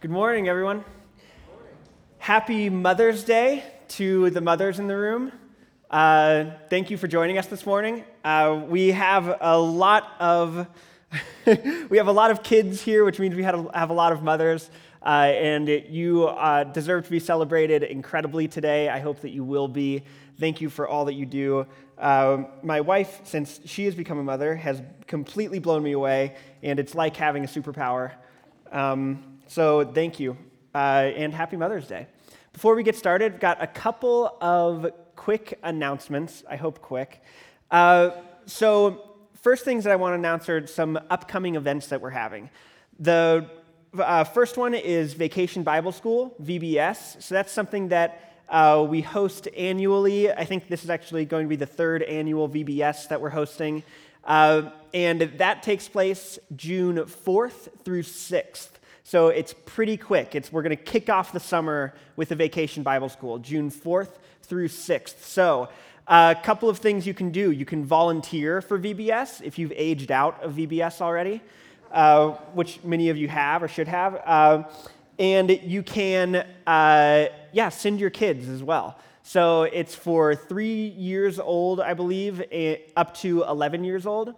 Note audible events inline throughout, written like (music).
Good morning, everyone. Happy Mother's Day to the mothers in the room. Uh, thank you for joining us this morning. Uh, we have a lot of (laughs) we have a lot of kids here, which means we have a lot of mothers, uh, and you uh, deserve to be celebrated incredibly today. I hope that you will be. Thank you for all that you do. Uh, my wife, since she has become a mother, has completely blown me away, and it's like having a superpower. Um, so thank you, uh, and happy Mother's Day. Before we get started, I've got a couple of quick announcements. I hope quick. Uh, so, first things that I want to announce are some upcoming events that we're having. The uh, first one is Vacation Bible School, VBS. So that's something that uh, we host annually. I think this is actually going to be the third annual VBS that we're hosting. Uh, and that takes place June 4th through 6th. So it's pretty quick. It's, we're going to kick off the summer with the Vacation Bible School, June 4th through 6th. So a couple of things you can do. You can volunteer for VBS if you've aged out of VBS already, uh, which many of you have or should have. Uh, and you can, uh, yeah, send your kids as well. So it's for three years old, I believe, up to 11 years old.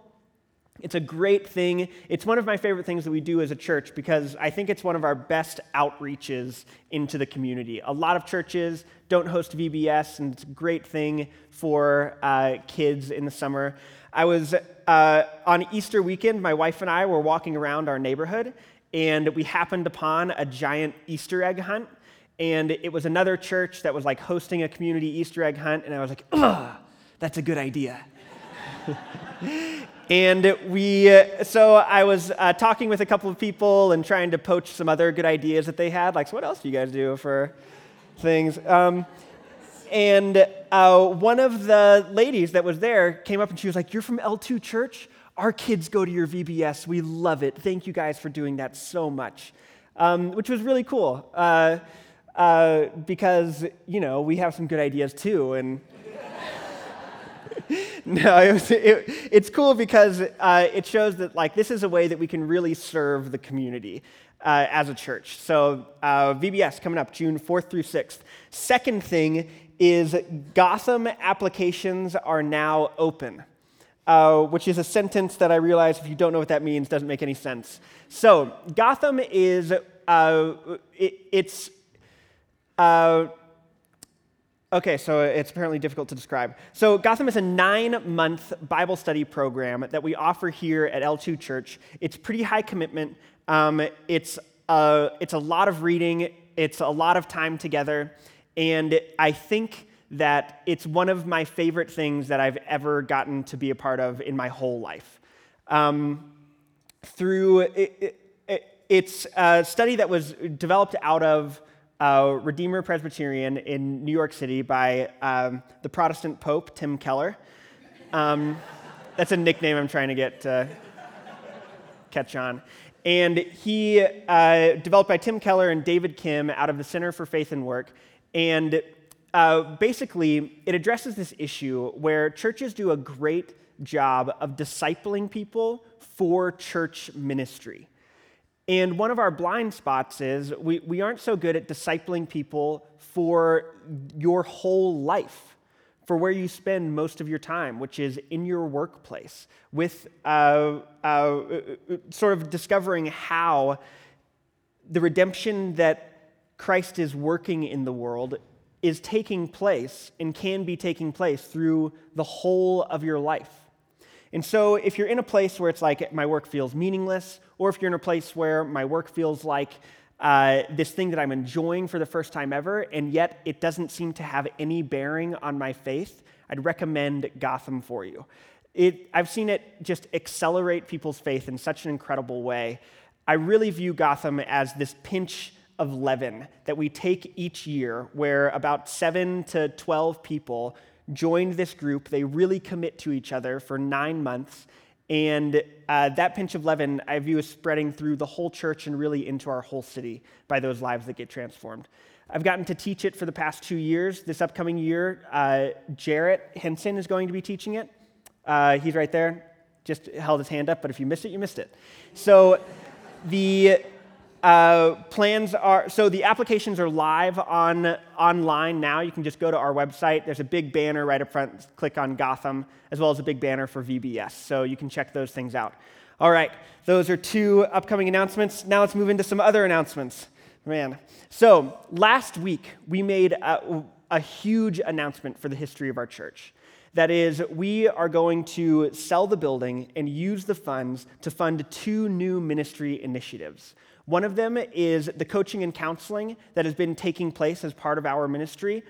It's a great thing. It's one of my favorite things that we do as a church because I think it's one of our best outreaches into the community. A lot of churches don't host VBS, and it's a great thing for uh, kids in the summer. I was uh, on Easter weekend, my wife and I were walking around our neighborhood, and we happened upon a giant Easter egg hunt. And it was another church that was like hosting a community Easter egg hunt. And I was like, ugh, that's a good idea. (laughs) and we, uh, so I was uh, talking with a couple of people and trying to poach some other good ideas that they had. Like, so what else do you guys do for things? Um, and uh, one of the ladies that was there came up and she was like, You're from L2 Church? Our kids go to your VBS. We love it. Thank you guys for doing that so much, um, which was really cool uh, uh, because, you know, we have some good ideas too. And (laughs) no, it was, it, it's cool because uh, it shows that, like, this is a way that we can really serve the community. Uh, as a church. So, uh, VBS coming up June 4th through 6th. Second thing is Gotham applications are now open uh, which is a sentence that I realize if you don't know what that means doesn't make any sense. So, Gotham is, uh, it, it's, uh, okay, so it's apparently difficult to describe. So, Gotham is a nine month Bible study program that we offer here at L2 Church. It's pretty high commitment, um, it's, uh, it's a lot of reading, it's a lot of time together, and I think that it's one of my favorite things that I've ever gotten to be a part of in my whole life. Um, through it, it, it's a study that was developed out of uh, Redeemer Presbyterian in New York City by um, the Protestant Pope, Tim Keller. Um, that's a nickname I'm trying to get to catch on. And he, uh, developed by Tim Keller and David Kim out of the Center for Faith and Work. And uh, basically, it addresses this issue where churches do a great job of discipling people for church ministry. And one of our blind spots is we, we aren't so good at discipling people for your whole life, for where you spend most of your time, which is in your workplace, with uh, uh, sort of discovering how the redemption that Christ is working in the world is taking place and can be taking place through the whole of your life. And so, if you're in a place where it's like my work feels meaningless, or if you're in a place where my work feels like uh, this thing that I'm enjoying for the first time ever, and yet it doesn't seem to have any bearing on my faith, I'd recommend Gotham for you. It, I've seen it just accelerate people's faith in such an incredible way. I really view Gotham as this pinch of leaven that we take each year, where about seven to 12 people join this group. They really commit to each other for nine months. And uh, that pinch of leaven I view as spreading through the whole church and really into our whole city by those lives that get transformed. I've gotten to teach it for the past two years. This upcoming year, uh, Jarrett Henson is going to be teaching it. Uh, he's right there, just held his hand up, but if you missed it, you missed it. So the uh, plans are so the applications are live on online now. You can just go to our website. There's a big banner right up front. Click on Gotham, as well as a big banner for VBS. So you can check those things out. All right, those are two upcoming announcements. Now let's move into some other announcements. Man, so last week we made a, a huge announcement for the history of our church. That is, we are going to sell the building and use the funds to fund two new ministry initiatives. One of them is the coaching and counseling that has been taking place as part of our ministry.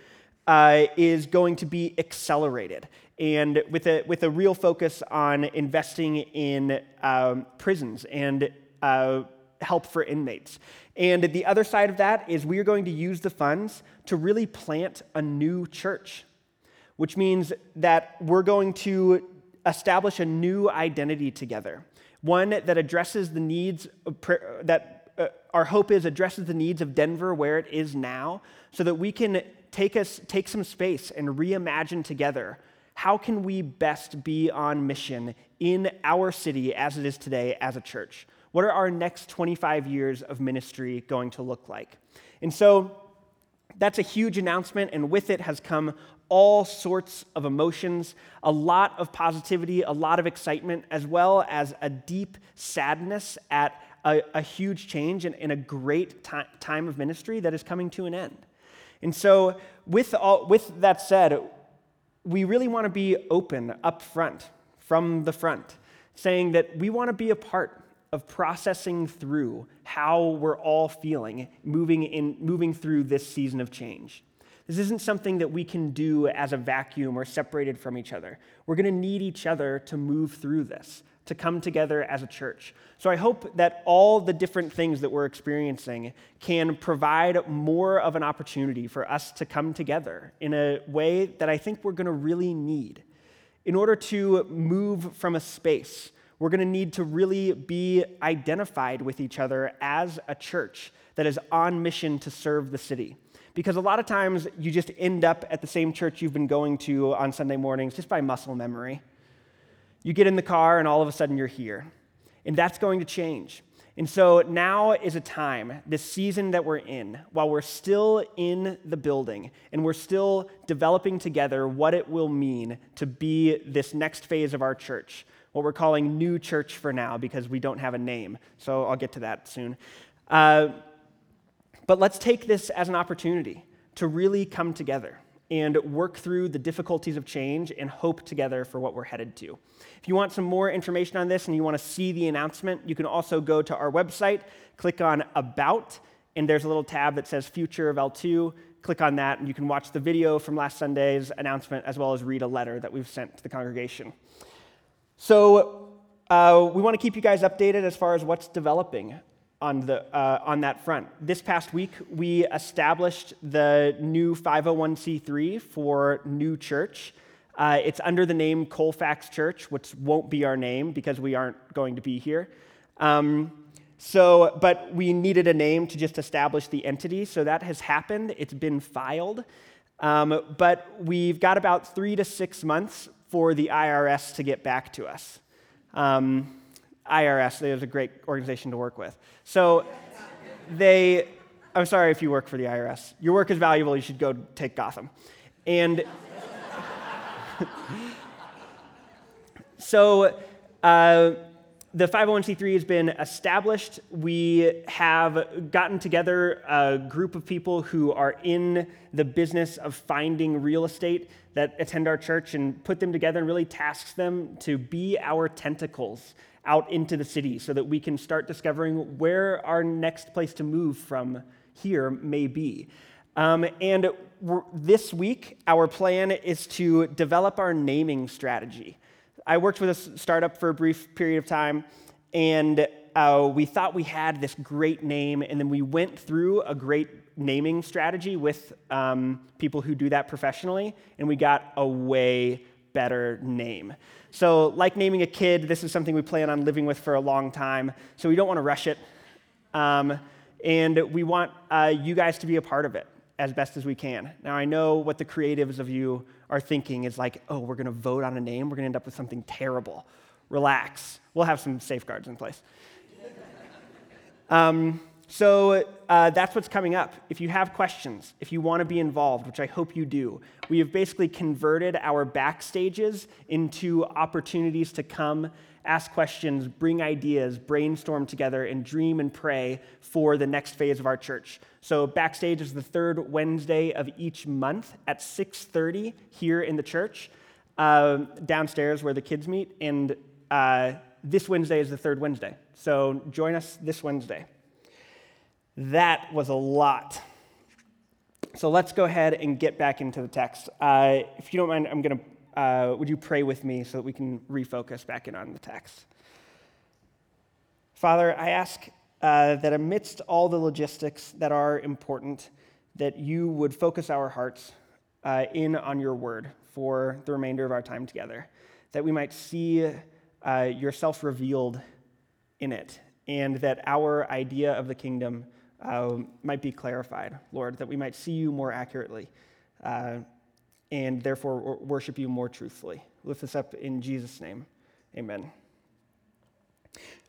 Uh, is going to be accelerated and with a, with a real focus on investing in um, prisons and uh, help for inmates. And the other side of that is we are going to use the funds to really plant a new church which means that we're going to establish a new identity together, one that addresses the needs, that uh, our hope is addresses the needs of Denver where it is now, so that we can take, us, take some space and reimagine together how can we best be on mission in our city as it is today as a church? What are our next 25 years of ministry going to look like? And so that's a huge announcement, and with it has come all sorts of emotions, a lot of positivity, a lot of excitement, as well as a deep sadness at a, a huge change and, and a great time of ministry that is coming to an end. And so, with, all, with that said, we really want to be open up front, from the front, saying that we want to be a part of processing through how we're all feeling moving, in, moving through this season of change. This isn't something that we can do as a vacuum or separated from each other. We're going to need each other to move through this, to come together as a church. So I hope that all the different things that we're experiencing can provide more of an opportunity for us to come together in a way that I think we're going to really need in order to move from a space we're going to need to really be identified with each other as a church that is on mission to serve the city. Because a lot of times you just end up at the same church you've been going to on Sunday mornings just by muscle memory. You get in the car and all of a sudden you're here. And that's going to change. And so now is a time, this season that we're in, while we're still in the building and we're still developing together what it will mean to be this next phase of our church, what we're calling New Church for now because we don't have a name. So I'll get to that soon. Uh, but let's take this as an opportunity to really come together and work through the difficulties of change and hope together for what we're headed to. If you want some more information on this and you want to see the announcement, you can also go to our website, click on About, and there's a little tab that says Future of L2. Click on that, and you can watch the video from last Sunday's announcement as well as read a letter that we've sent to the congregation. So uh, we want to keep you guys updated as far as what's developing on, the, uh, on that front. This past week, we established the new 501c3 for New Church. Uh, it's under the name Colfax Church, which won't be our name because we aren't going to be here. Um, so, but we needed a name to just establish the entity, so that has happened. It's been filed. Um, but we've got about three to six months for the IRS to get back to us. Um, IRS is a great organization to work with. So they, I'm sorry if you work for the IRS. Your work is valuable. You should go take Gotham. And (laughs) so uh, the 501c3 has been established. We have gotten together a group of people who are in the business of finding real estate that attend our church and put them together and really tasks them to be our tentacles out into the city so that we can start discovering where our next place to move from here may be. Um, and this week, our plan is to develop our naming strategy. I worked with a startup for a brief period of time, and uh, we thought we had this great name, and then we went through a great naming strategy with um, people who do that professionally, and we got a way better name. So, like naming a kid, this is something we plan on living with for a long time, so we don't want to rush it. Um, and we want uh, you guys to be a part of it as best as we can. Now, I know what the creatives of you are thinking is like, oh, we're going to vote on a name, we're going to end up with something terrible. Relax. We'll have some safeguards in place. (laughs) um, so uh, that's what's coming up. If you have questions, if you want to be involved, which I hope you do, we have basically converted our backstages into opportunities to come, ask questions, bring ideas, brainstorm together, and dream and pray for the next phase of our church. So backstage is the third Wednesday of each month at 6:30 here in the church, uh, downstairs where the kids meet, and uh, this Wednesday is the third Wednesday. So join us this Wednesday. That was a lot. So let's go ahead and get back into the text. Uh, if you don't mind, I'm going to, uh, would you pray with me so that we can refocus back in on the text? Father, I ask uh, that amidst all the logistics that are important, that you would focus our hearts uh, in on your word for the remainder of our time together, that we might see uh, yourself revealed in it, and that our idea of the kingdom uh, might be clarified, Lord, that we might see you more accurately uh, and therefore worship you more truthfully. Lift this up in Jesus' name. Amen.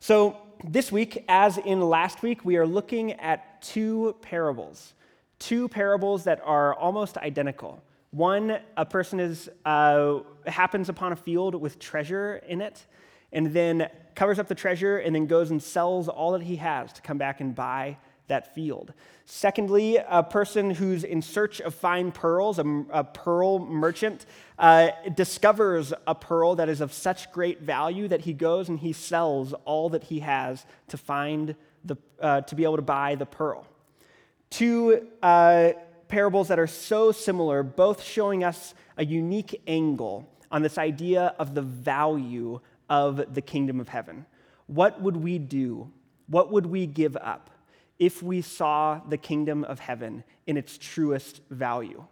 So, this week, as in last week, we are looking at two parables. Two parables that are almost identical. One, a person is, uh, happens upon a field with treasure in it, and then covers up the treasure, and then goes and sells all that he has to come back and buy that field. Secondly, a person who's in search of fine pearls, a, a pearl merchant, uh, discovers a pearl that is of such great value that he goes and he sells all that he has to find the, uh, to be able to buy the pearl. Two uh, parables that are so similar, both showing us a unique angle on this idea of the value of the kingdom of heaven. What would we do? What would we give up? If we saw the kingdom of heaven in its truest value?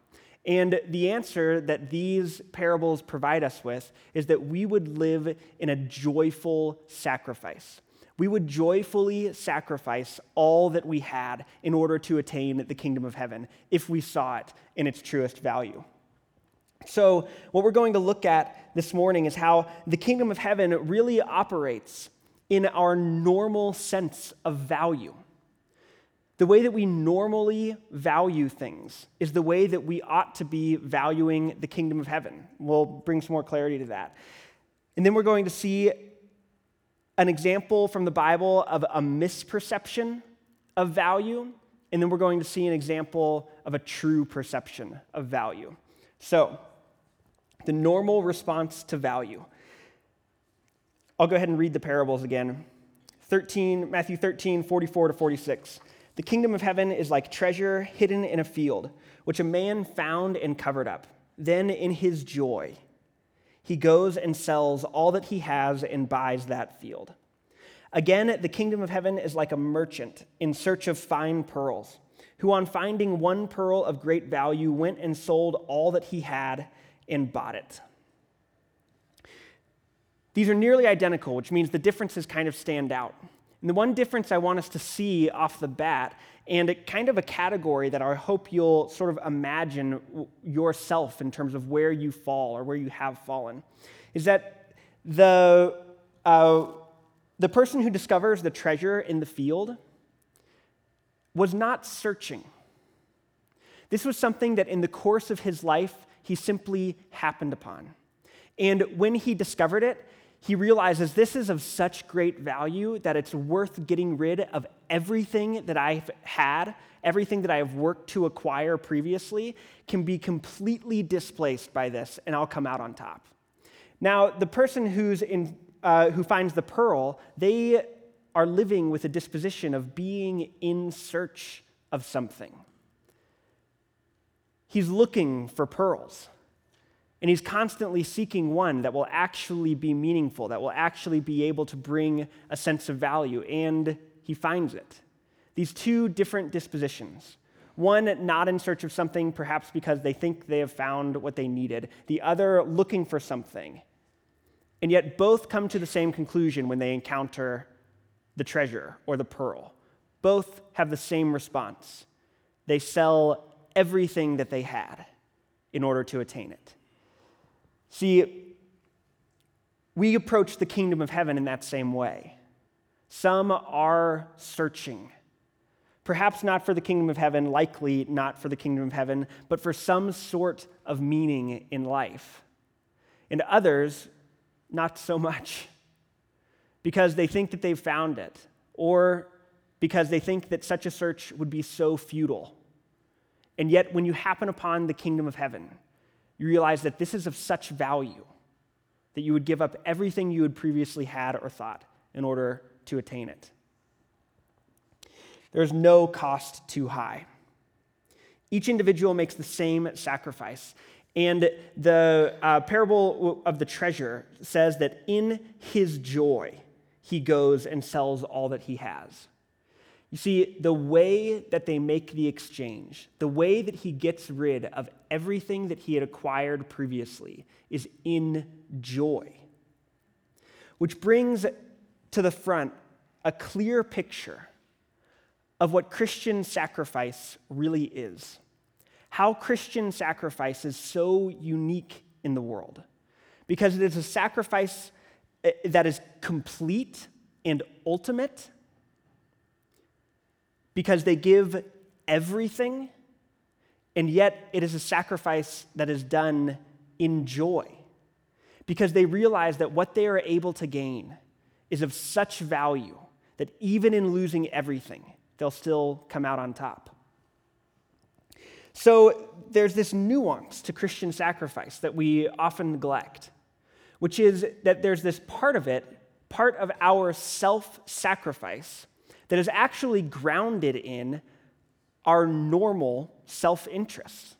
And the answer that these parables provide us with is that we would live in a joyful sacrifice. We would joyfully sacrifice all that we had in order to attain the kingdom of heaven if we saw it in its truest value. So, what we're going to look at this morning is how the kingdom of heaven really operates in our normal sense of value. The way that we normally value things is the way that we ought to be valuing the kingdom of heaven. We'll bring some more clarity to that. And then we're going to see an example from the Bible of a misperception of value. And then we're going to see an example of a true perception of value. So, the normal response to value. I'll go ahead and read the parables again. 13, Matthew 13, 44 to 46. The kingdom of heaven is like treasure hidden in a field, which a man found and covered up. Then, in his joy, he goes and sells all that he has and buys that field. Again, the kingdom of heaven is like a merchant in search of fine pearls, who, on finding one pearl of great value, went and sold all that he had and bought it. These are nearly identical, which means the differences kind of stand out. And the one difference I want us to see off the bat, and kind of a category that I hope you'll sort of imagine yourself in terms of where you fall or where you have fallen, is that the, uh, the person who discovers the treasure in the field was not searching. This was something that in the course of his life, he simply happened upon. And when he discovered it, he realizes this is of such great value that it's worth getting rid of everything that I've had, everything that I have worked to acquire previously, can be completely displaced by this, and I'll come out on top. Now, the person who's in, uh, who finds the pearl, they are living with a disposition of being in search of something. He's looking for pearls. And he's constantly seeking one that will actually be meaningful, that will actually be able to bring a sense of value, and he finds it. These two different dispositions. One not in search of something, perhaps because they think they have found what they needed, the other looking for something. And yet, both come to the same conclusion when they encounter the treasure or the pearl. Both have the same response. They sell everything that they had in order to attain it. See, we approach the kingdom of heaven in that same way. Some are searching. Perhaps not for the kingdom of heaven, likely not for the kingdom of heaven, but for some sort of meaning in life. And others, not so much, (laughs) because they think that they've found it, or because they think that such a search would be so futile. And yet, when you happen upon the kingdom of heaven, you realize that this is of such value that you would give up everything you had previously had or thought in order to attain it. There's no cost too high. Each individual makes the same sacrifice. And the uh, parable of the treasure says that in his joy, he goes and sells all that he has. You see, the way that they make the exchange, the way that he gets rid of everything that he had acquired previously, is in joy. Which brings to the front a clear picture of what Christian sacrifice really is. How Christian sacrifice is so unique in the world. Because it is a sacrifice eh, that is complete and ultimate. Because they give everything, and yet it is a sacrifice that is done in joy. Because they realize that what they are able to gain is of such value that even in losing everything, they'll still come out on top. So there's this nuance to Christian sacrifice that we often neglect, which is that there's this part of it, part of our self sacrifice, that is actually grounded in our normal self interests.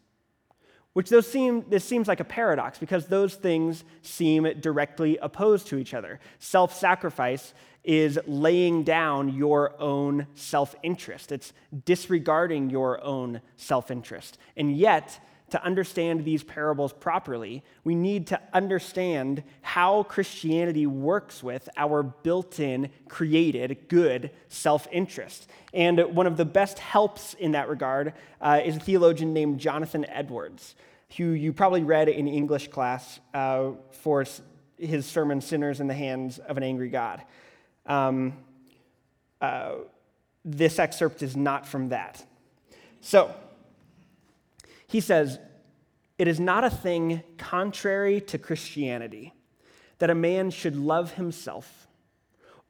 Which those seem, this seems like a paradox because those things seem directly opposed to each other. Self sacrifice is laying down your own self interest, it's disregarding your own self interest. And yet, to understand these parables properly, we need to understand how Christianity works with our built in, created, good self interest. And one of the best helps in that regard uh, is a theologian named Jonathan Edwards, who you probably read in English class uh, for his sermon, Sinners in the Hands of an Angry God. Um, uh, this excerpt is not from that. So, he says, It is not a thing contrary to Christianity that a man should love himself,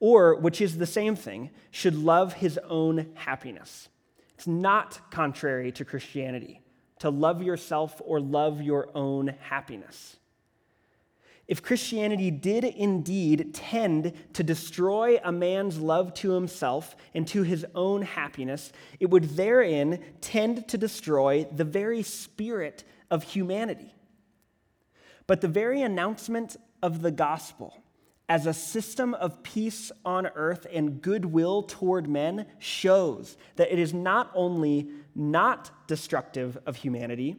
or, which is the same thing, should love his own happiness. It's not contrary to Christianity to love yourself or love your own happiness if Christianity did indeed tend to destroy a man's love to himself and to his own happiness, it would therein tend to destroy the very spirit of humanity. But the very announcement of the gospel as a system of peace on earth and goodwill toward men shows that it is not only not destructive of humanity,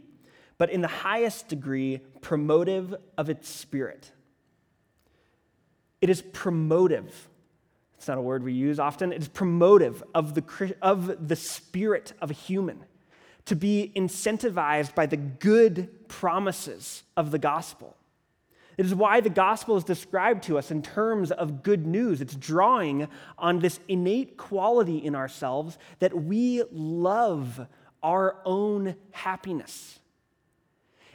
but in the highest degree, promotive of its spirit. It is promotive. It's not a word we use often. It is promotive of the, of the spirit of a human to be incentivized by the good promises of the gospel. It is why the gospel is described to us in terms of good news. It's drawing on this innate quality in ourselves that we love our own happiness.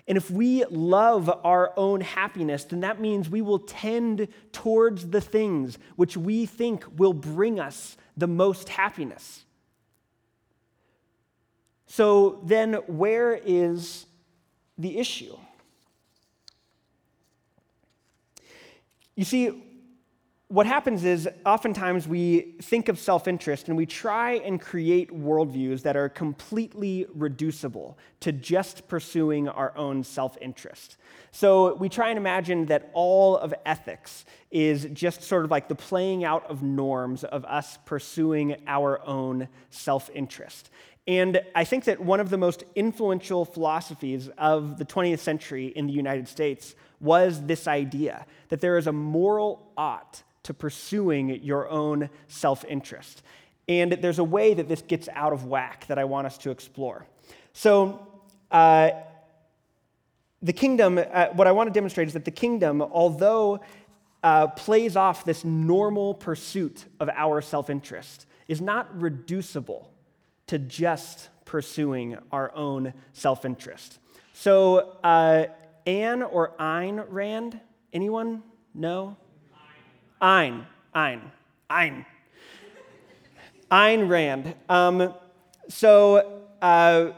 And if we love our own happiness, then that means we will tend towards the things which we think will bring us the most happiness. So then, where is the issue? You see, what happens is oftentimes we think of self interest and we try and create worldviews that are completely reducible to just pursuing our own self interest. So we try and imagine that all of ethics is just sort of like the playing out of norms of us pursuing our own self interest. And I think that one of the most influential philosophies of the 20th century in the United States was this idea that there is a moral ought to pursuing your own self interest. And there's a way that this gets out of whack that I want us to explore. So, uh, the kingdom, uh, what I want to demonstrate is that the kingdom, although uh, plays off this normal pursuit of our self interest, is not reducible to just pursuing our own self interest. So, uh, Anne or Ayn Rand? Anyone? No? Ayn. Ayn. Ayn. Ayn Rand. Um, so, uh,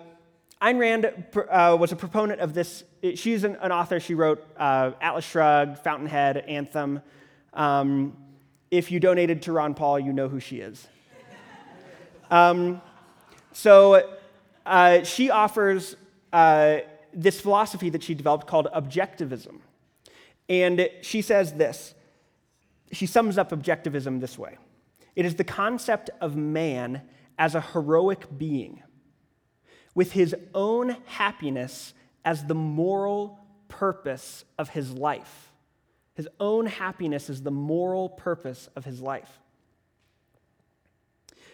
Ayn Rand uh, was a proponent of this. She's an, an author. She wrote uh, Atlas Shrugged, Fountainhead, Anthem. Um, if you donated to Ron Paul, you know who she is. Um, so uh, she offers uh, this philosophy that she developed called objectivism. And she says this she sums up objectivism this way it is the concept of man as a heroic being, with his own happiness as the moral purpose of his life. His own happiness is the moral purpose of his life.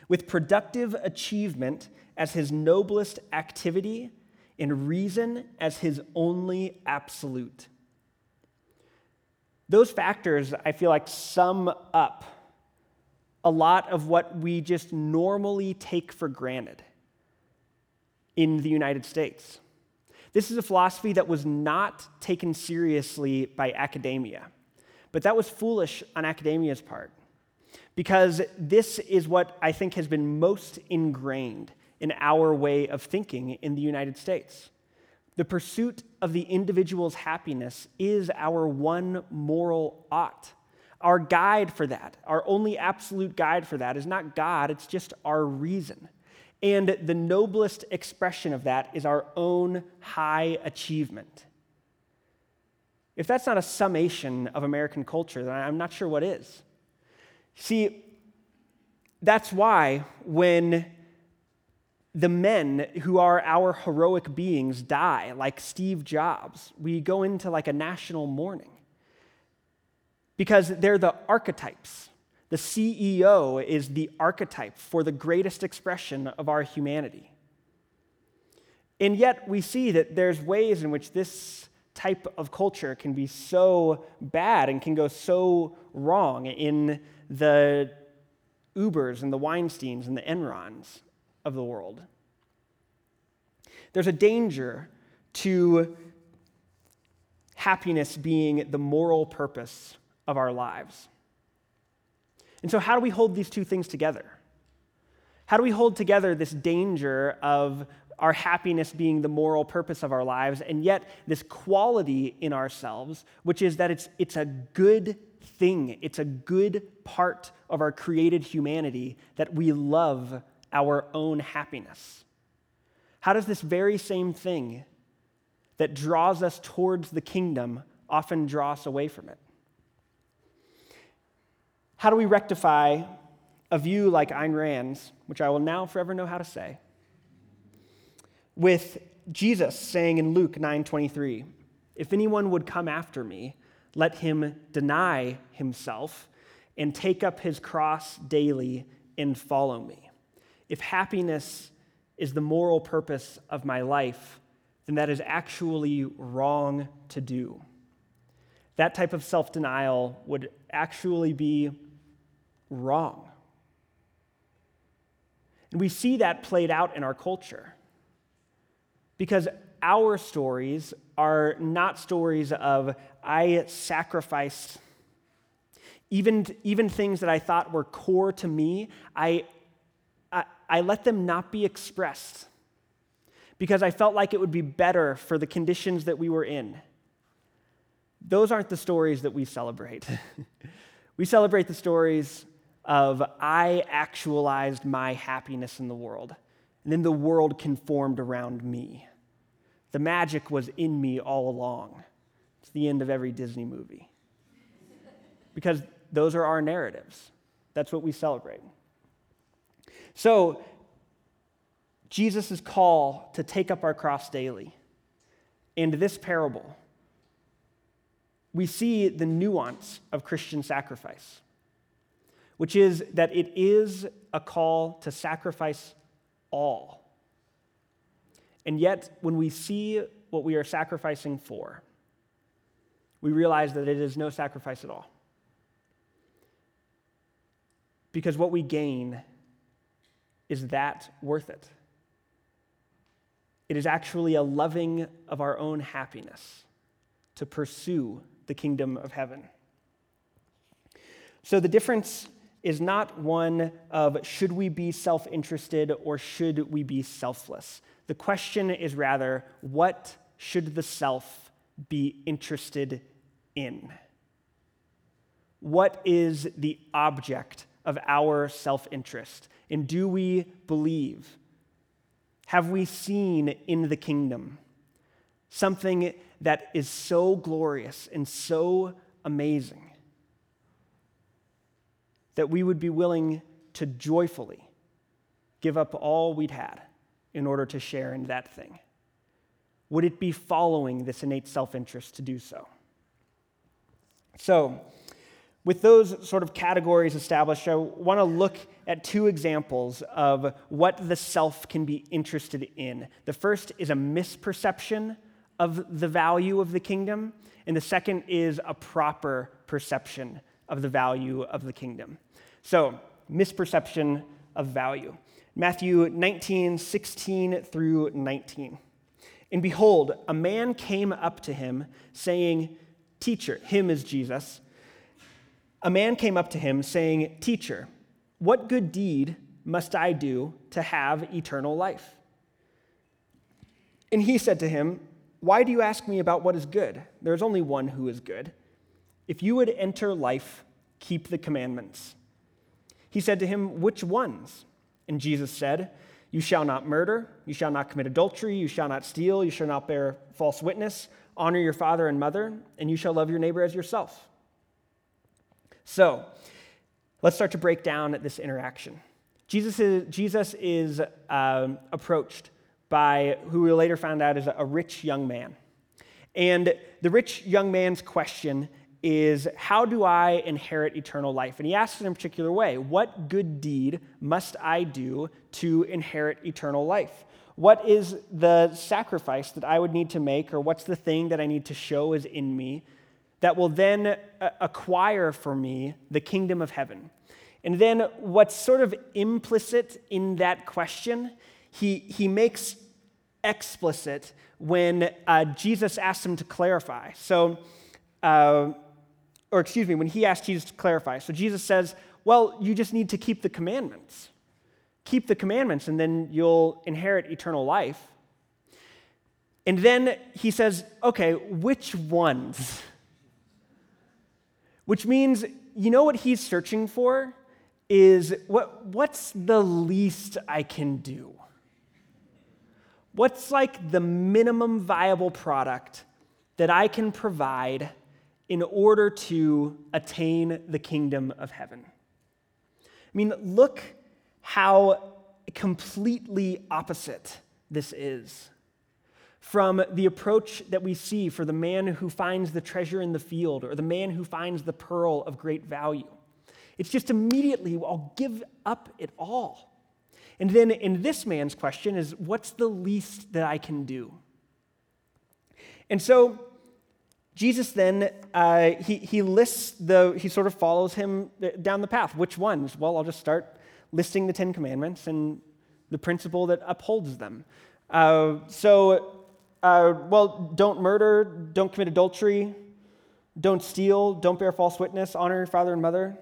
With productive achievement as his noblest activity and reason as his only absolute. Those factors, I feel like, sum up a lot of what we just normally take for granted in the United States. This is a philosophy that was not taken seriously by academia, but that was foolish on academia's part because this is what I think has been most ingrained in our way of thinking in the United States. The pursuit of the individual's happiness is our one moral ought. Our guide for that, our only absolute guide for that, is not God, it's just our reason. And the noblest expression of that is our own high achievement. If that's not a summation of American culture, then I'm not sure what is. See, that's why when the men who are our heroic beings die, like Steve Jobs, we go into like a national mourning because they're the archetypes. The CEO is the archetype for the greatest expression of our humanity. And yet, we see that there's ways in which this type of culture can be so bad and can go so wrong in the Ubers and the Weinsteins and the Enrons of the world. There's a danger to happiness being the moral purpose of our lives. And so, how do we hold these two things together? How do we hold together this danger of our happiness being the moral purpose of our lives, and yet this quality in ourselves, which is that it's, it's a good thing, it's a good part of our created humanity that we love our own happiness? How does this very same thing that draws us towards the kingdom often draw us away from it? How do we rectify a view like Ayn Rand's, which I will now forever know how to say, with Jesus saying in Luke 9:23, "If anyone would come after me, let him deny himself and take up his cross daily and follow me." If happiness is the moral purpose of my life, then that is actually wrong to do. That type of self denial would actually be wrong. And we see that played out in our culture because our stories are not stories of, I sacrificed even, even things that I thought were core to me, I, I, let them not be expressed because I felt like it would be better for the conditions that we were in. Those aren't the stories that we celebrate. (laughs) we celebrate the stories of I actualized my happiness in the world, and then the world conformed around me. The magic was in me all along. It's the end of every Disney movie. Because those are our narratives. That's what we celebrate. So, Jesus' call to take up our cross daily. And this parable, we see the nuance of Christian sacrifice which is that it is a call to sacrifice all. And yet, when we see what we are sacrificing for, we realize that it is no sacrifice at all. Because what we gain is that worth it? It is actually a loving of our own happiness to pursue the kingdom of heaven. So the difference is not one of should we be self interested or should we be selfless. The question is rather, what should the self be interested in? What is the object of our self interest? And do we believe? Have we seen in the kingdom something that is so glorious and so amazing that we would be willing to joyfully give up all we'd had in order to share in that thing? Would it be following this innate self interest to do so? So, with those sort of categories established, I want to look at two examples of what the self can be interested in. The first is a misperception of the value of the kingdom, and the second is a proper perception of the value of the kingdom. So, misperception of value. Matthew 19, 16 through 19. And behold, a man came up to him, saying, Teacher, him is Jesus a man came up to him, saying, Teacher, what good deed must I do to have eternal life? And he said to him, Why do you ask me about what is good? There is only one who is good. If you would enter life, keep the commandments. He said to him, Which ones? And Jesus said, You shall not murder, you shall not commit adultery, you shall not steal, you shall not bear false witness, honor your father and mother, and you shall love your neighbor as yourself. So, let's start to break down this interaction. Jesus is, Jesus is um, approached by who we later found out is a rich young man. And the rich young man's question is, How do I inherit eternal life? And he asks it in a particular way What good deed must I do to inherit eternal life? What is the sacrifice that I would need to make, or what's the thing that I need to show is in me that will then uh, acquire for me the kingdom of heaven. And then what's sort of implicit in that question, he, he makes explicit when uh, Jesus asks him to clarify. So, uh, or excuse me, when he asked Jesus to clarify. So Jesus says, Well, you just need to keep the commandments. Keep the commandments, and then you'll inherit eternal life. And then he says, Okay, which ones? Which means, you know what he's searching for? Is what, what's the least I can do? What's like the minimum viable product that I can provide in order to attain the kingdom of heaven? I mean, look how completely opposite this is from the approach that we see for the man who finds the treasure in the field or the man who finds the pearl of great value. It's just immediately, I'll give up it all. And then in this man's question is, what's the least that I can do? And so Jesus then, uh, he, he lists the, he sort of follows him down the path. Which ones? Well, I'll just start listing the Ten Commandments and the principle that upholds them. Uh, so uh, well, don't murder, don't commit adultery, don't steal, don't bear false witness, honor your father and mother,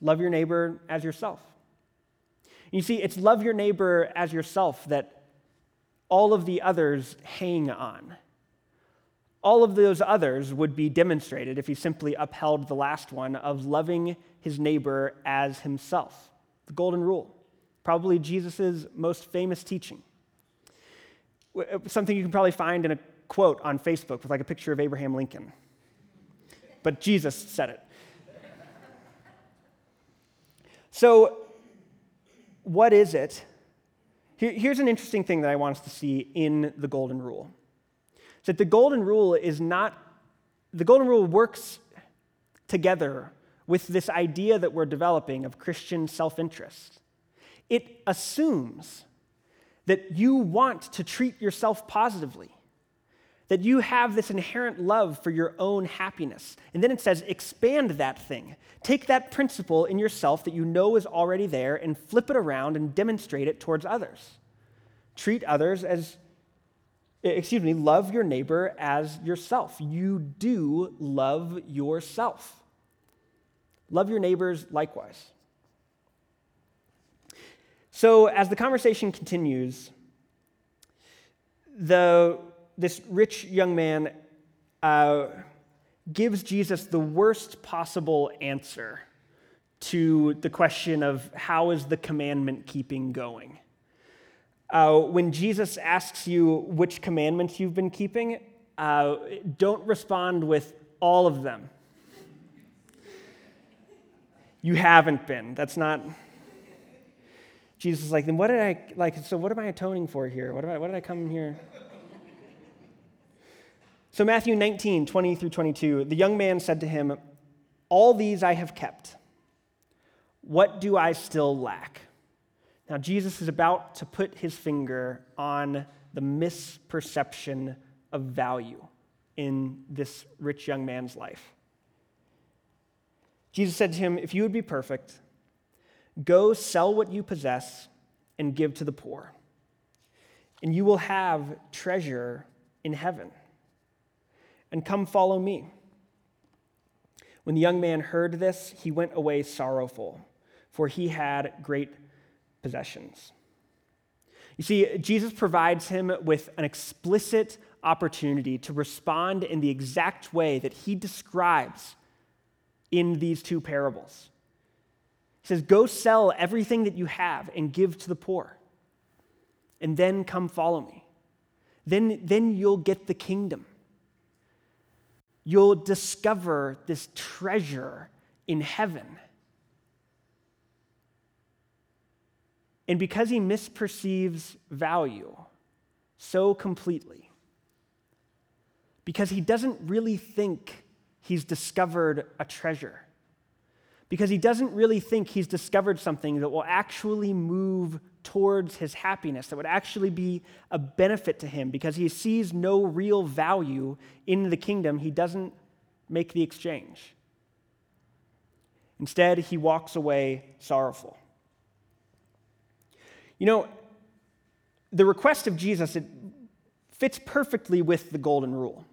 love your neighbor as yourself. You see, it's love your neighbor as yourself that all of the others hang on. All of those others would be demonstrated if he simply upheld the last one of loving his neighbor as himself. The golden rule, probably Jesus' most famous teaching. Something you can probably find in a quote on Facebook with like a picture of Abraham Lincoln. But Jesus said it. So, what is it? here's an interesting thing that I want us to see in the Golden Rule. Is that the Golden Rule is not, the Golden Rule works together with this idea that we're developing of Christian self interest. It assumes that you want to treat yourself positively, that you have this inherent love for your own happiness. And then it says, expand that thing. Take that principle in yourself that you know is already there and flip it around and demonstrate it towards others. Treat others as, excuse me, love your neighbor as yourself. You do love yourself. Love your neighbors likewise. So, as the conversation continues, the this rich young man uh, gives Jesus the worst possible answer to the question of how is the commandment keeping going. Uh, when Jesus asks you which commandments you've been keeping, uh, don't respond with all of them. You haven't been. That's not. Jesus is like, then what did I, like, so what am I atoning for here? What, I, what did I come here? So, Matthew 19, 20 through 22, the young man said to him, All these I have kept. What do I still lack? Now, Jesus is about to put his finger on the misperception of value in this rich young man's life. Jesus said to him, If you would be perfect, go sell what you possess and give to the poor, and you will have treasure in heaven and come follow me. When the young man heard this, he went away sorrowful, for he had great possessions. You see, Jesus provides him with an explicit opportunity to respond in the exact way that he describes in these two parables. Says, Go sell everything that you have and give to the poor, and then come follow me. Then, then you'll get the kingdom you'll discover this treasure in heaven. And because he misperceives value so completely, because he doesn't really think he's discovered a treasure, because he doesn't really think he's discovered something that will actually move towards his happiness, that would actually be a benefit to him because he sees no real value in the kingdom, he doesn't make the exchange. Instead, he walks away sorrowful. You know, the request of Jesus it fits perfectly with the golden rule.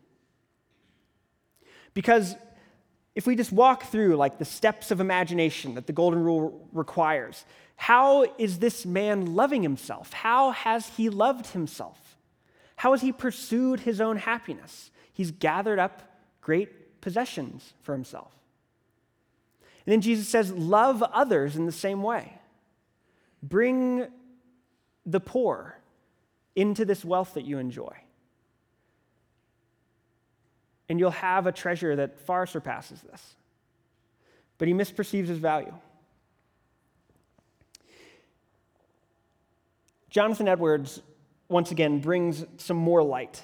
Because if we just walk through like the steps of imagination that the golden rule requires, how is this man loving himself? How has he loved himself? How has he pursued his own happiness? He's gathered up great possessions for himself. And then Jesus says, Love others in the same way. Bring the poor into this wealth that you enjoy. And you'll have a treasure that far surpasses this. But he misperceives his value. Jonathan Edwards, once again, brings some more light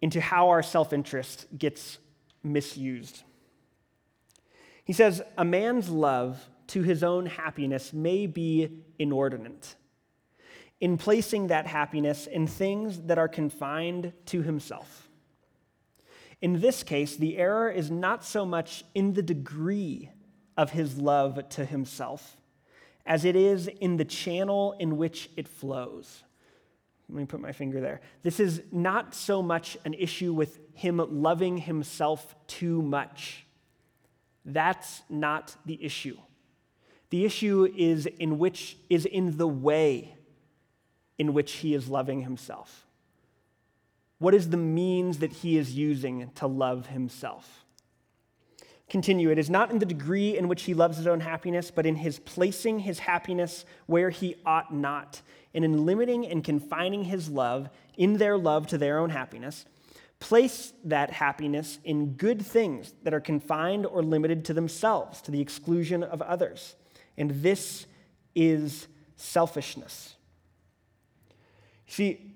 into how our self interest gets misused. He says, A man's love to his own happiness may be inordinate in placing that happiness in things that are confined to himself. In this case, the error is not so much in the degree of his love to himself as it is in the channel in which it flows. Let me put my finger there. This is not so much an issue with him loving himself too much. That's not the issue. The issue is in which is in the way in which he is loving himself. What is the means that he is using to love himself? continue. It is not in the degree in which he loves his own happiness, but in his placing his happiness where he ought not, and in limiting and confining his love in their love to their own happiness. Place that happiness in good things that are confined or limited to themselves, to the exclusion of others. And this is selfishness. See,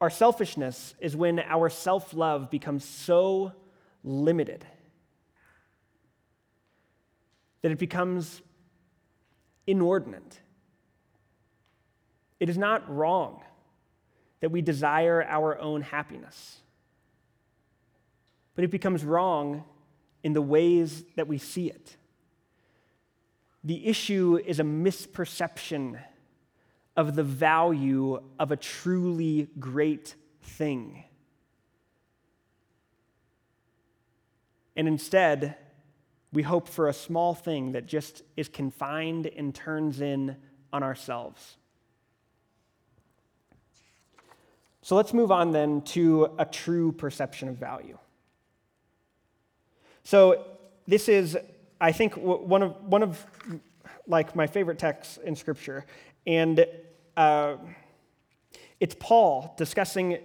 our selfishness is when our self love becomes so limited that it becomes inordinate. It is not wrong that we desire our own happiness. But it becomes wrong in the ways that we see it. The issue is a misperception of the value of a truly great thing. And instead, we hope for a small thing that just is confined and turns in on ourselves. So let's move on then to a true perception of value. So this is, I think, one of, one of like my favorite texts in Scripture. And uh, it's Paul discussing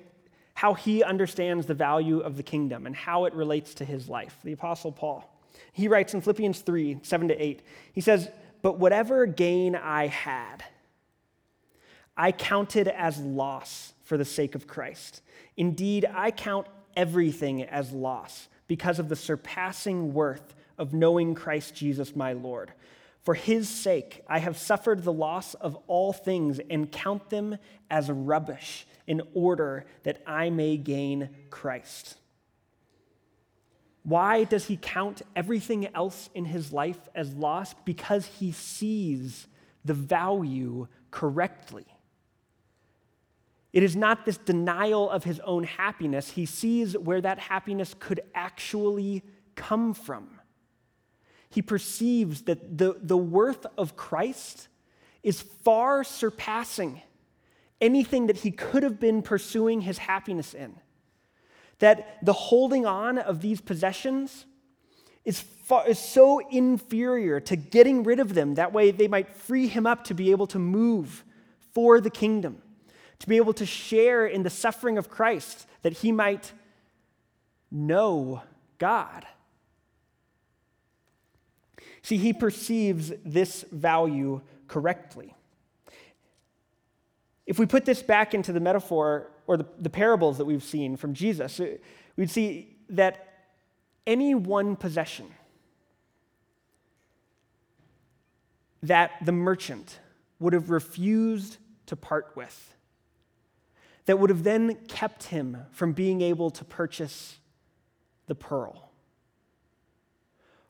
how he understands the value of the kingdom and how it relates to his life. The Apostle Paul. He writes in Philippians 3 7 to 8, he says, But whatever gain I had, I counted as loss for the sake of Christ. Indeed, I count everything as loss because of the surpassing worth of knowing Christ Jesus my Lord. For his sake, I have suffered the loss of all things and count them as rubbish in order that I may gain Christ. Why does he count everything else in his life as loss? Because he sees the value correctly. It is not this denial of his own happiness. He sees where that happiness could actually come from. He perceives that the, the worth of Christ is far surpassing anything that he could have been pursuing his happiness in. That the holding on of these possessions is, far, is so inferior to getting rid of them. That way, they might free him up to be able to move for the kingdom to be able to share in the suffering of Christ, that he might know God. See, he perceives this value correctly. If we put this back into the metaphor or the, the parables that we've seen from Jesus, uh, we'd see that any one possession that the merchant would have refused to part with that would have then kept him from being able to purchase the pearl.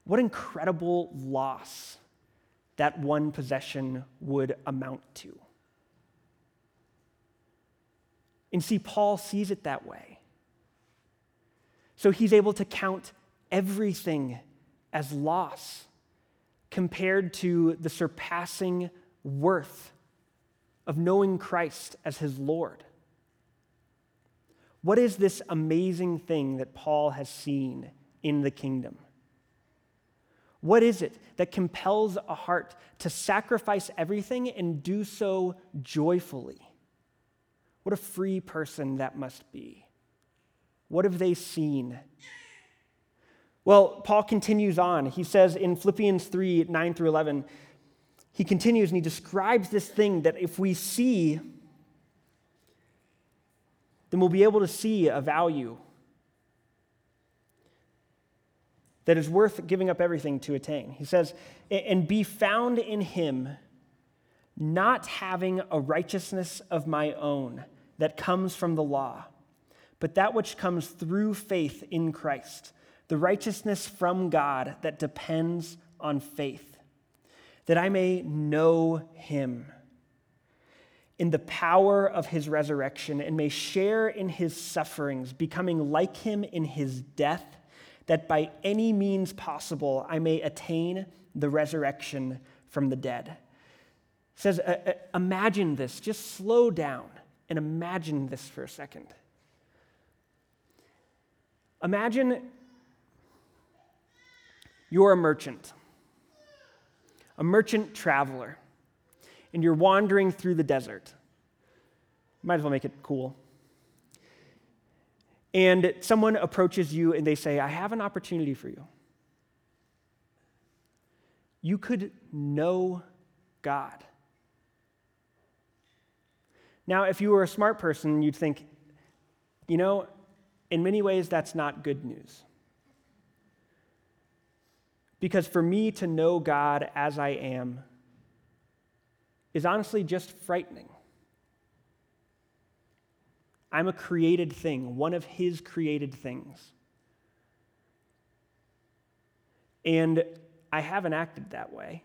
What incredible loss that one possession would amount to. And see, Paul sees it that way. So he's able to count everything as loss compared to the surpassing worth of knowing Christ as his Lord. What is this amazing thing that Paul has seen in the kingdom? What is it that compels a heart to sacrifice everything and do so joyfully? What a free person that must be. What have they seen? Well, Paul continues on. He says in Philippians 3 9 through 11, he continues and he describes this thing that if we see then we'll be able to see a value that is worth giving up everything to attain. He says, and be found in him, not having a righteousness of my own that comes from the law, but that which comes through faith in Christ, the righteousness from God that depends on faith, that I may know him in the power of his resurrection and may share in his sufferings, becoming like him in his death, that by any means possible I may attain the resurrection from the dead. It says, imagine this. Just slow down and imagine this for a second. Imagine you're a merchant, a merchant traveler and you're wandering through the desert. Might as well make it cool. And someone approaches you and they say, I have an opportunity for you. You could know God. Now, if you were a smart person, you'd think, you know, in many ways, that's not good news. Because for me to know God as I am is honestly just frightening. I'm a created thing, one of His created things. And I haven't acted that way.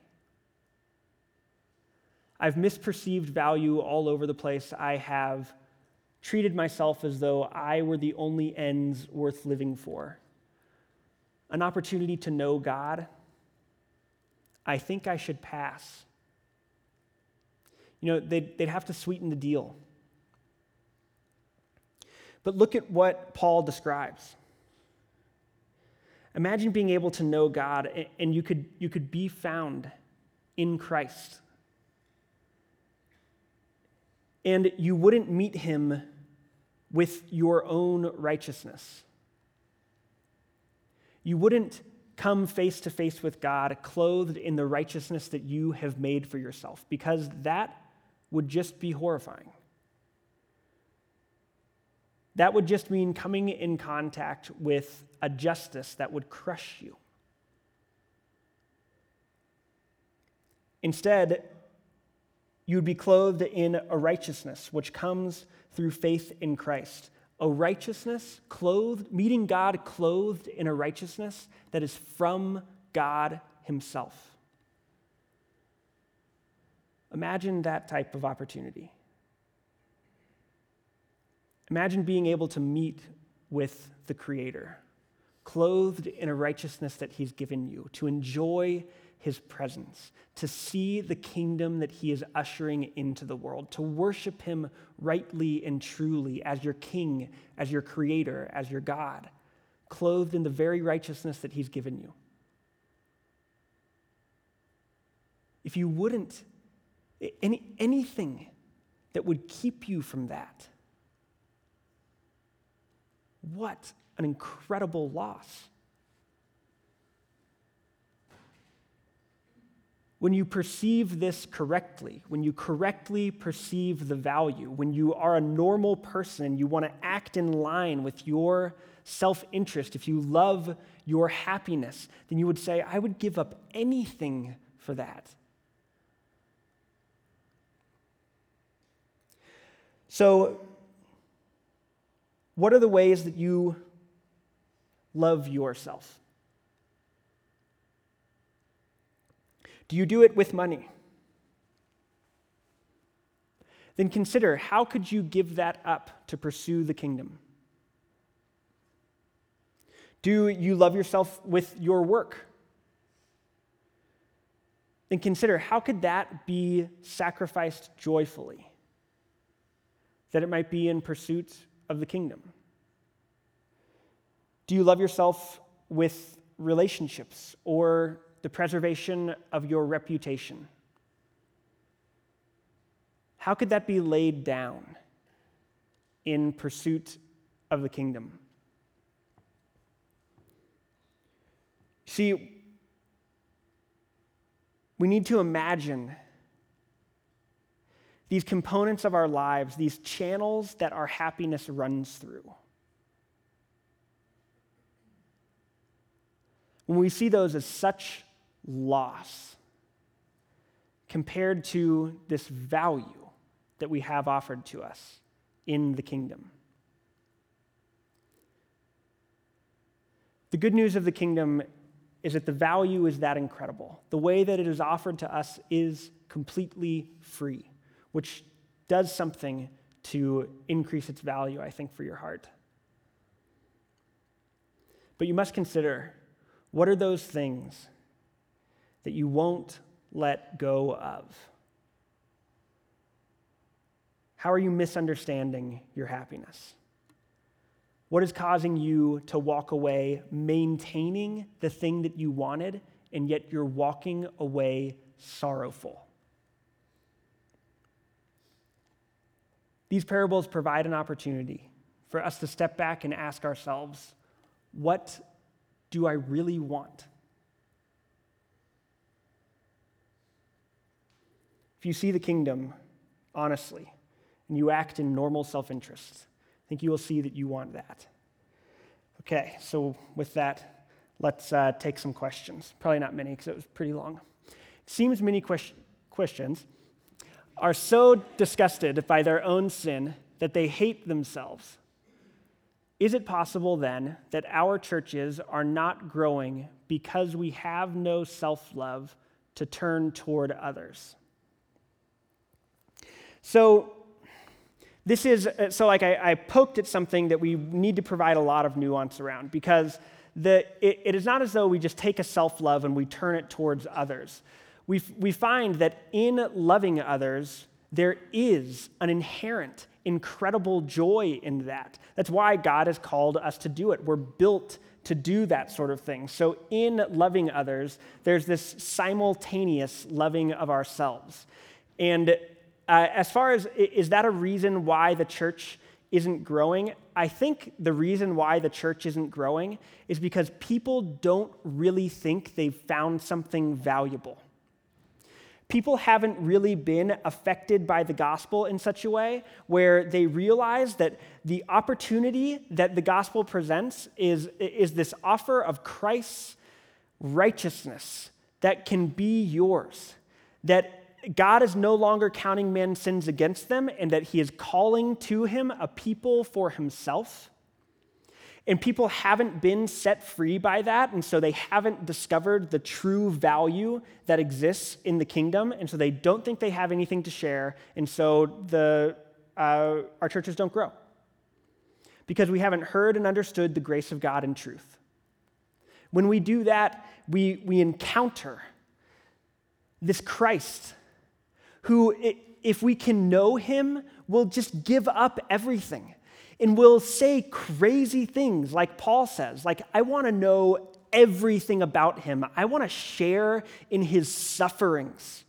I've misperceived value all over the place. I have treated myself as though I were the only ends worth living for. An opportunity to know God, I think I should pass. You know, they'd, they'd have to sweeten the deal. But look at what Paul describes. Imagine being able to know God and you could, you could be found in Christ. And you wouldn't meet him with your own righteousness. You wouldn't come face to face with God clothed in the righteousness that you have made for yourself, because that would just be horrifying. That would just mean coming in contact with a justice that would crush you. Instead, you would be clothed in a righteousness which comes through faith in Christ. A righteousness clothed, meeting God clothed in a righteousness that is from God Himself. Imagine that type of opportunity. Imagine being able to meet with the Creator, clothed in a righteousness that He's given you, to enjoy His presence, to see the kingdom that He is ushering into the world, to worship Him rightly and truly as your King, as your Creator, as your God, clothed in the very righteousness that He's given you. If you wouldn't, any, anything that would keep you from that, what an incredible loss. When you perceive this correctly, when you correctly perceive the value, when you are a normal person, you want to act in line with your self interest, if you love your happiness, then you would say, I would give up anything for that. So, what are the ways that you love yourself? Do you do it with money? Then consider how could you give that up to pursue the kingdom? Do you love yourself with your work? Then consider how could that be sacrificed joyfully? That it might be in pursuit of the kingdom? Do you love yourself with relationships or the preservation of your reputation? How could that be laid down in pursuit of the kingdom? See, we need to imagine these components of our lives, these channels that our happiness runs through. When we see those as such loss compared to this value that we have offered to us in the kingdom. The good news of the kingdom is that the value is that incredible. The way that it is offered to us is completely free which does something to increase its value, I think, for your heart. But you must consider what are those things that you won't let go of? How are you misunderstanding your happiness? What is causing you to walk away maintaining the thing that you wanted, and yet you're walking away sorrowful? These parables provide an opportunity for us to step back and ask ourselves, what do I really want? If you see the kingdom honestly and you act in normal self interest, I think you will see that you want that. Okay, so with that, let's uh, take some questions. Probably not many because it was pretty long. It seems many questions are so disgusted by their own sin that they hate themselves. Is it possible then that our churches are not growing because we have no self love to turn toward others? So, this is uh, so like I, I, poked at something that we need to provide a lot of nuance around because the, it, it is not as though we just take a self love and we turn it towards others. We, we find that in loving others, there is an inherent, incredible joy in that. That's why God has called us to do it. We're built to do that sort of thing. So, in loving others, there's this simultaneous loving of ourselves. And uh, as far as is that a reason why the church isn't growing? I think the reason why the church isn't growing is because people don't really think they've found something valuable. People haven't really been affected by the gospel in such a way where they realize that the opportunity that the gospel presents is, is this offer of Christ's righteousness that can be yours. That God is no longer counting man's sins against them and that he is calling to him a people for himself. And people haven't been set free by that, and so they haven't discovered the true value that exists in the kingdom, and so they don't think they have anything to share, and so the, uh, our churches don't grow. Because we haven't heard and understood the grace of God in truth. When we do that, we, we encounter this Christ who, if we can know him, will just give up everything and will say crazy things like Paul says, like, I want to know everything about him. I want to share in his sufferings.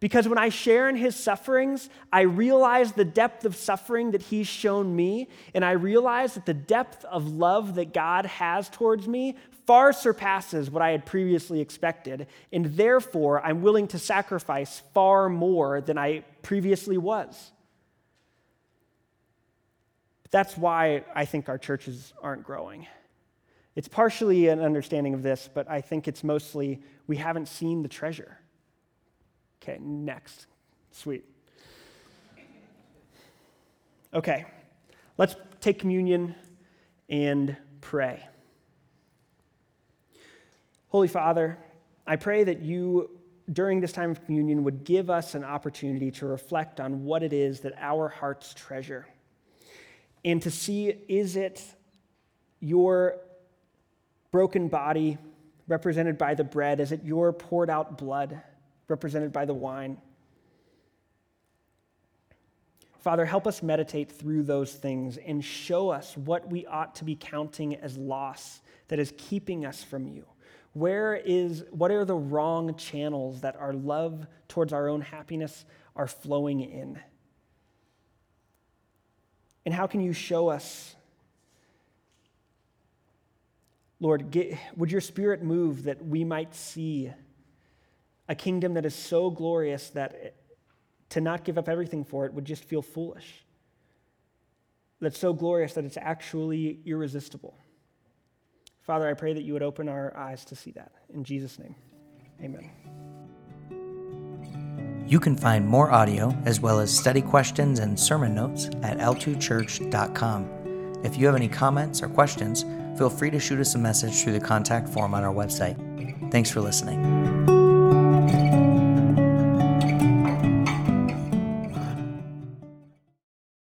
Because when I share in his sufferings, I realize the depth of suffering that he's shown me, and I realize that the depth of love that God has towards me far surpasses what I had previously expected, and therefore I'm willing to sacrifice far more than I previously was. That's why I think our churches aren't growing. It's partially an understanding of this, but I think it's mostly we haven't seen the treasure. Okay, next. Sweet. Okay, let's take communion and pray. Holy Father, I pray that you, during this time of communion, would give us an opportunity to reflect on what it is that our hearts treasure and to see is it your broken body represented by the bread? Is it your poured out blood? represented by the wine. Father, help us meditate through those things and show us what we ought to be counting as loss that is keeping us from you. Where is, what are the wrong channels that our love towards our own happiness are flowing in? And how can you show us, Lord, get, would your spirit move that we might see a kingdom that is so glorious that to not give up everything for it would just feel foolish. That's so glorious that it's actually irresistible. Father, I pray that you would open our eyes to see that. In Jesus' name, amen. You can find more audio as well as study questions and sermon notes at l2church.com. If you have any comments or questions, feel free to shoot us a message through the contact form on our website. Thanks for listening.